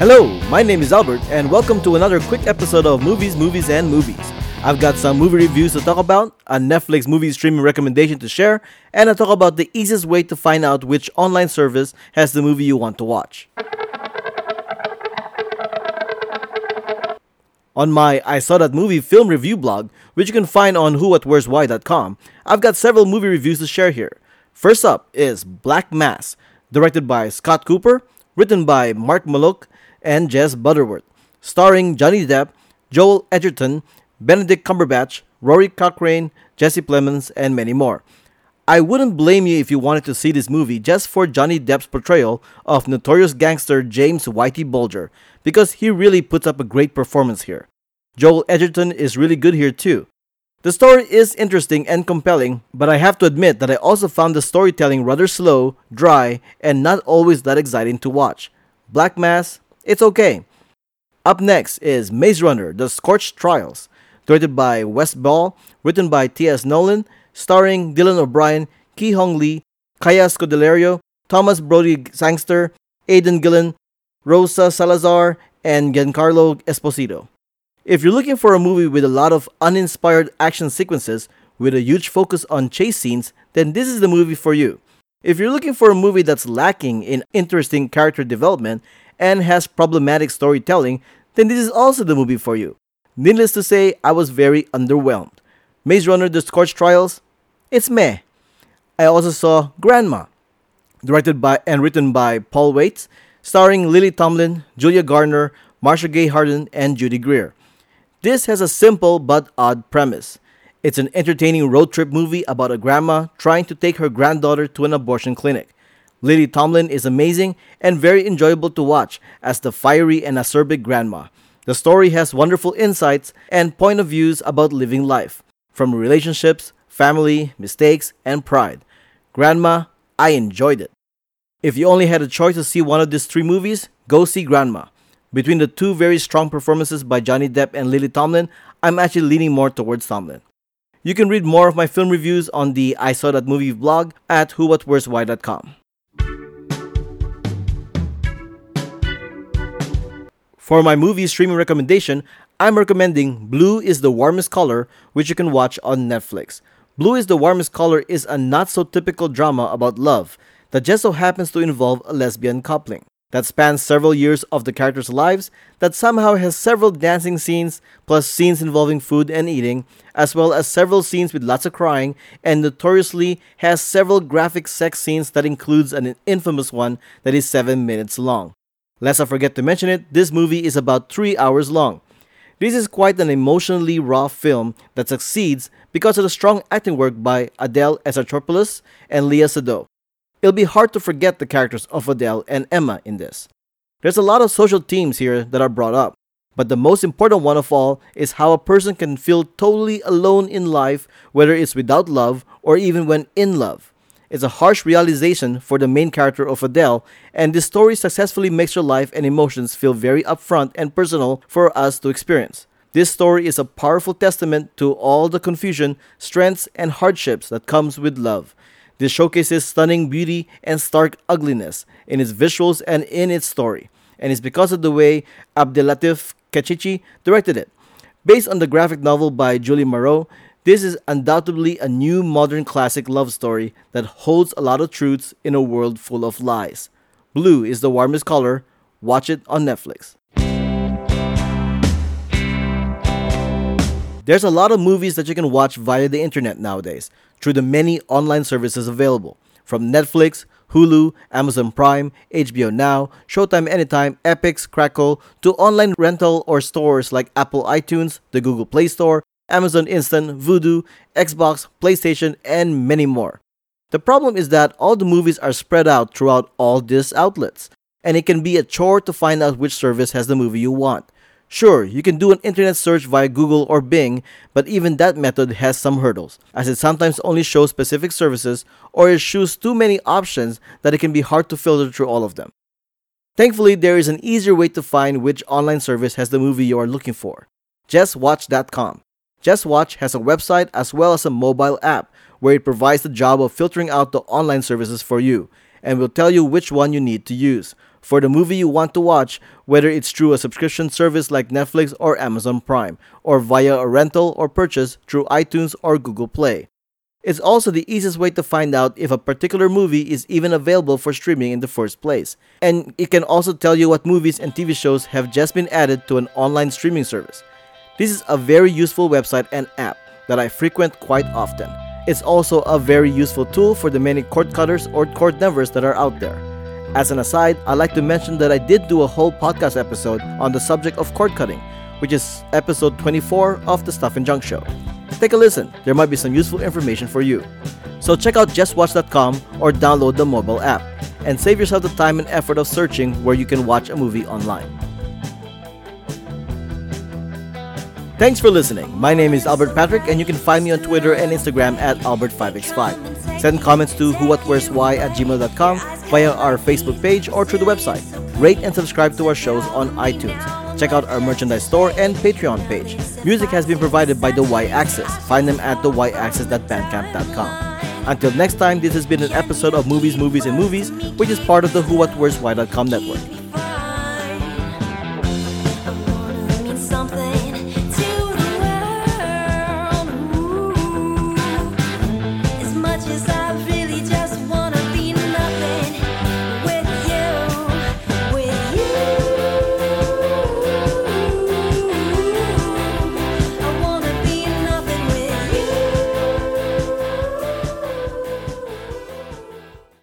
Hello, my name is Albert, and welcome to another quick episode of Movies, Movies, and Movies. I've got some movie reviews to talk about, a Netflix movie streaming recommendation to share, and I talk about the easiest way to find out which online service has the movie you want to watch. On my I Saw That Movie film review blog, which you can find on whowhatwhereswhy.com, I've got several movie reviews to share here. First up is Black Mass, directed by Scott Cooper, written by Mark Mallouk and Jez Butterworth, starring Johnny Depp, Joel Edgerton, Benedict Cumberbatch, Rory Cochrane, Jesse Plemons, and many more. I wouldn't blame you if you wanted to see this movie just for Johnny Depp's portrayal of notorious gangster James Whitey Bulger, because he really puts up a great performance here. Joel Edgerton is really good here too. The story is interesting and compelling, but I have to admit that I also found the storytelling rather slow, dry, and not always that exciting to watch. Black Mass, it's okay. Up next is Maze Runner The Scorched Trials, directed by Wes Ball, written by T.S. Nowlin, starring Dylan O'Brien, Ki Hong Lee, Kaya Scodelario, Thomas Brodie-Sangster, Aidan Gillen, Rosa Salazar, and Giancarlo Esposito. If you're looking for a movie with a lot of uninspired action sequences with a huge focus on chase scenes, then this is the movie for you. If you're looking for a movie that's lacking in interesting character development and has problematic storytelling, then this is also the movie for you. Needless to say, I was very underwhelmed. Maze Runner The Scorched Trials, it's meh. I also saw Grandma, directed by and written by Paul Weitz, starring Lily Tomlin, Julia Garner, Marcia Gay Harden, and Judy Greer. This has a simple but odd premise. It's an entertaining road trip movie about a grandma trying to take her granddaughter to an abortion clinic. Lily Tomlin is amazing and very enjoyable to watch as the fiery and acerbic grandma. The story has wonderful insights and point of views about living life, from relationships, family, mistakes, and pride. Grandma, I enjoyed it. If you only had a choice to see one of these three movies, go see Grandma. Between the two very strong performances by Johnny Depp and Lily Tomlin, I'm actually leaning more towards Tomlin. You can read more of my film reviews on the I Saw That Movie blog at whowhatwhereswhy.com. For my movie streaming recommendation, I'm recommending Blue is the Warmest Color, which you can watch on Netflix. Blue is the Warmest Color is a not so typical drama about love that just so happens to involve a lesbian coupling that spans several years of the characters' lives, that somehow has several dancing scenes, plus scenes involving food and eating, as well as several scenes with lots of crying, and notoriously has several graphic sex scenes that includes an infamous one that is 7 minutes long. Lest I forget to mention it, this movie is about 3 hours long. This is quite an emotionally raw film that succeeds because of the strong acting work by Adele Exarchopoulos and Léa Seydoux. It'll be hard to forget the characters of Adele and Emma in this. There's a lot of social themes here that are brought up, but the most important one of all is how a person can feel totally alone in life, whether it's without love or even when in love. It's a harsh realization for the main character of Adele, and this story successfully makes her life and emotions feel very upfront and personal for us to experience. This story is a powerful testament to all the confusion, strengths, and hardships that comes with love. This showcases stunning beauty and stark ugliness in its visuals and in its story, and it's because of the way Abdellatif Kechiche directed it. Based on the graphic novel by Julie Maroh, this is undoubtedly a new modern classic love story that holds a lot of truths in a world full of lies. Blue is the warmest color. Watch it on Netflix. There's a lot of movies that you can watch via the internet nowadays through the many online services available, from Netflix, Hulu, Amazon Prime, HBO Now, Showtime Anytime, Epix, Crackle, to online rental or stores like Apple iTunes, the Google Play Store, Amazon Instant, Vudu, Xbox, PlayStation, and many more. The problem is that all the movies are spread out throughout all these outlets, and it can be a chore to find out which service has the movie you want. Sure, you can do an internet search via Google or Bing, but even that method has some hurdles, as it sometimes only shows specific services or it shows too many options that it can be hard to filter through all of them. Thankfully, there is an easier way to find which online service has the movie you are looking for. JustWatch.com. JustWatch has a website as well as a mobile app where it provides the job of filtering out the online services for you and will tell you which one you need to use. for the movie you want to watch, whether it's through a subscription service like Netflix or Amazon Prime, or via a rental or purchase through iTunes or Google Play. It's also the easiest way to find out if a particular movie is even available for streaming in the first place. And it can also tell you what movies and TV shows have just been added to an online streaming service. This is a very useful website and app that I frequent quite often. It's also a very useful tool for the many cord cutters or cord nevers that are out there. As an aside, I'd like to mention that I did do a whole podcast episode on the subject of cord cutting, which is episode 24 of the Stuff and Junk Show. Take a listen, there might be some useful information for you. So check out justwatch.com or download the mobile app and save yourself the time and effort of searching where you can watch a movie online. Thanks for listening. My name is Albert Patrick, and you can find me on Twitter and Instagram at Albert5x5. Send comments to whowhatwhereswhy at gmail.com via our Facebook page or through the website. Rate and subscribe to our shows on iTunes. Check out our merchandise store and Patreon page. Music has been provided by the Y Axis. Find them at thyaxis.bandcamp.com. Until next time, this has been an episode of Movies, Movies, and Movies, which is part of the Who What Where's Why.com network.